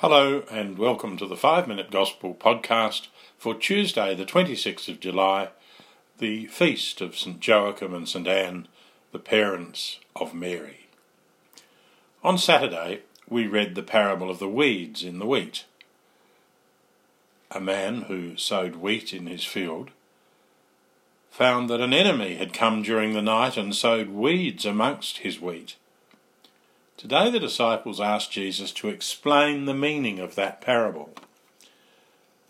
Hello, and welcome to the 5 Minute Gospel podcast for Tuesday, the 26th of July, the feast of St Joachim and St Anne, the parents of Mary. On Saturday, we read the parable of the weeds in the wheat. A man who sowed wheat in his field found that an enemy had come during the night and sowed weeds amongst his wheat. Today the disciples asked Jesus to explain the meaning of that parable.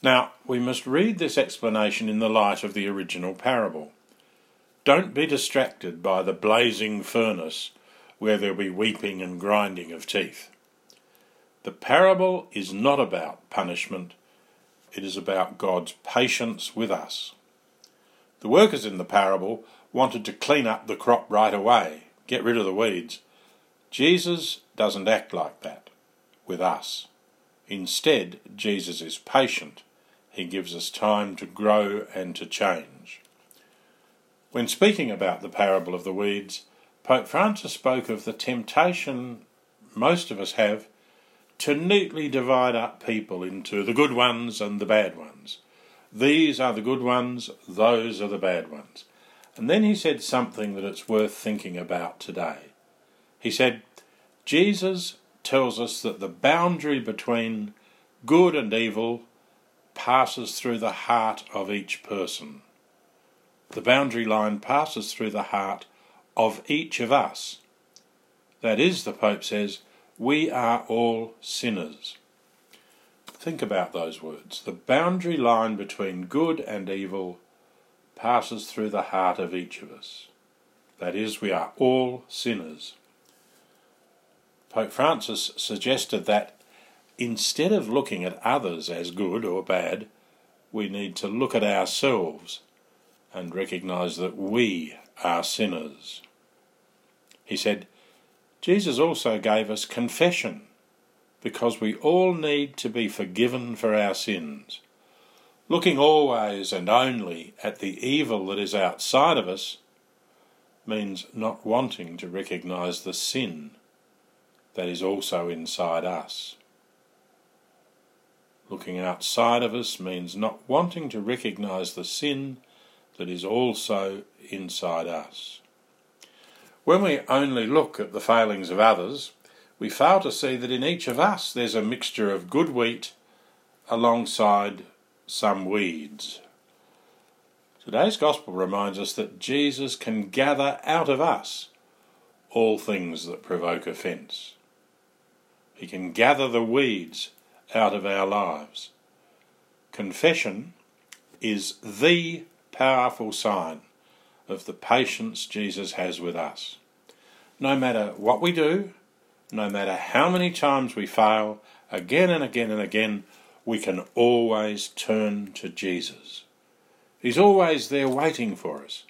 Now, we must read this explanation in the light of the original parable. Don't be distracted by the blazing furnace where there'll be weeping and grinding of teeth. The parable is not about punishment, it is about God's patience with us. The workers in the parable wanted to clean up the crop right away, get rid of the weeds. Jesus doesn't act like that with us. Instead, Jesus is patient. He gives us time to grow and to change. When speaking about the parable of the weeds, Pope Francis spoke of the temptation most of us have to neatly divide up people into the good ones and the bad ones. These are the good ones, those are the bad ones. And then he said something that it's worth thinking about today. He said, Jesus tells us that the boundary between good and evil passes through the heart of each person. The boundary line passes through the heart of each of us. That is, the Pope says, we are all sinners. Think about those words. The boundary line between good and evil passes through the heart of each of us. That is, we are all sinners. Pope Francis suggested that instead of looking at others as good or bad, we need to look at ourselves and recognize that we are sinners. He said, Jesus also gave us confession because we all need to be forgiven for our sins. Looking always and only at the evil that is outside of us means not wanting to recognize the sin that is also inside us. Looking outside of us means not wanting to recognize the sin that is also inside us. When we only look at the failings of others, we fail to see that in each of us there's a mixture of good wheat alongside some weeds. Today's Gospel reminds us that Jesus can gather out of us all things that provoke offence. He can gather the weeds out of our lives. Confession is the powerful sign of the patience Jesus has with us. No matter what we do, no matter how many times we fail, again and again and again, we can always turn to Jesus. He's always there waiting for us,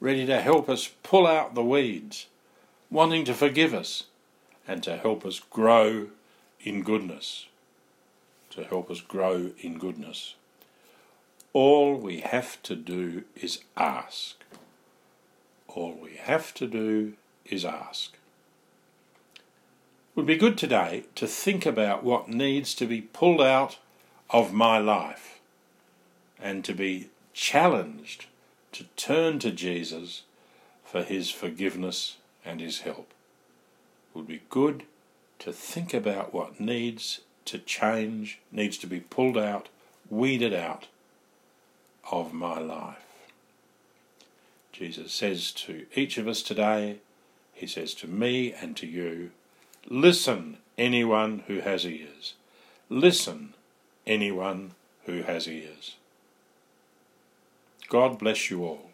ready to help us pull out the weeds, wanting to forgive us and to help us grow in goodness. To help us grow in goodness. All we have to do is ask. All we have to do is ask. It would be good today to think about what needs to be pulled out of my life and to be challenged to turn to Jesus for his forgiveness and his help. Would be good to think about what needs to change, needs to be pulled out, weeded out of my life. Jesus says to each of us today, He says to me and to you, listen, anyone who has ears. Listen, anyone who has ears. God bless you all.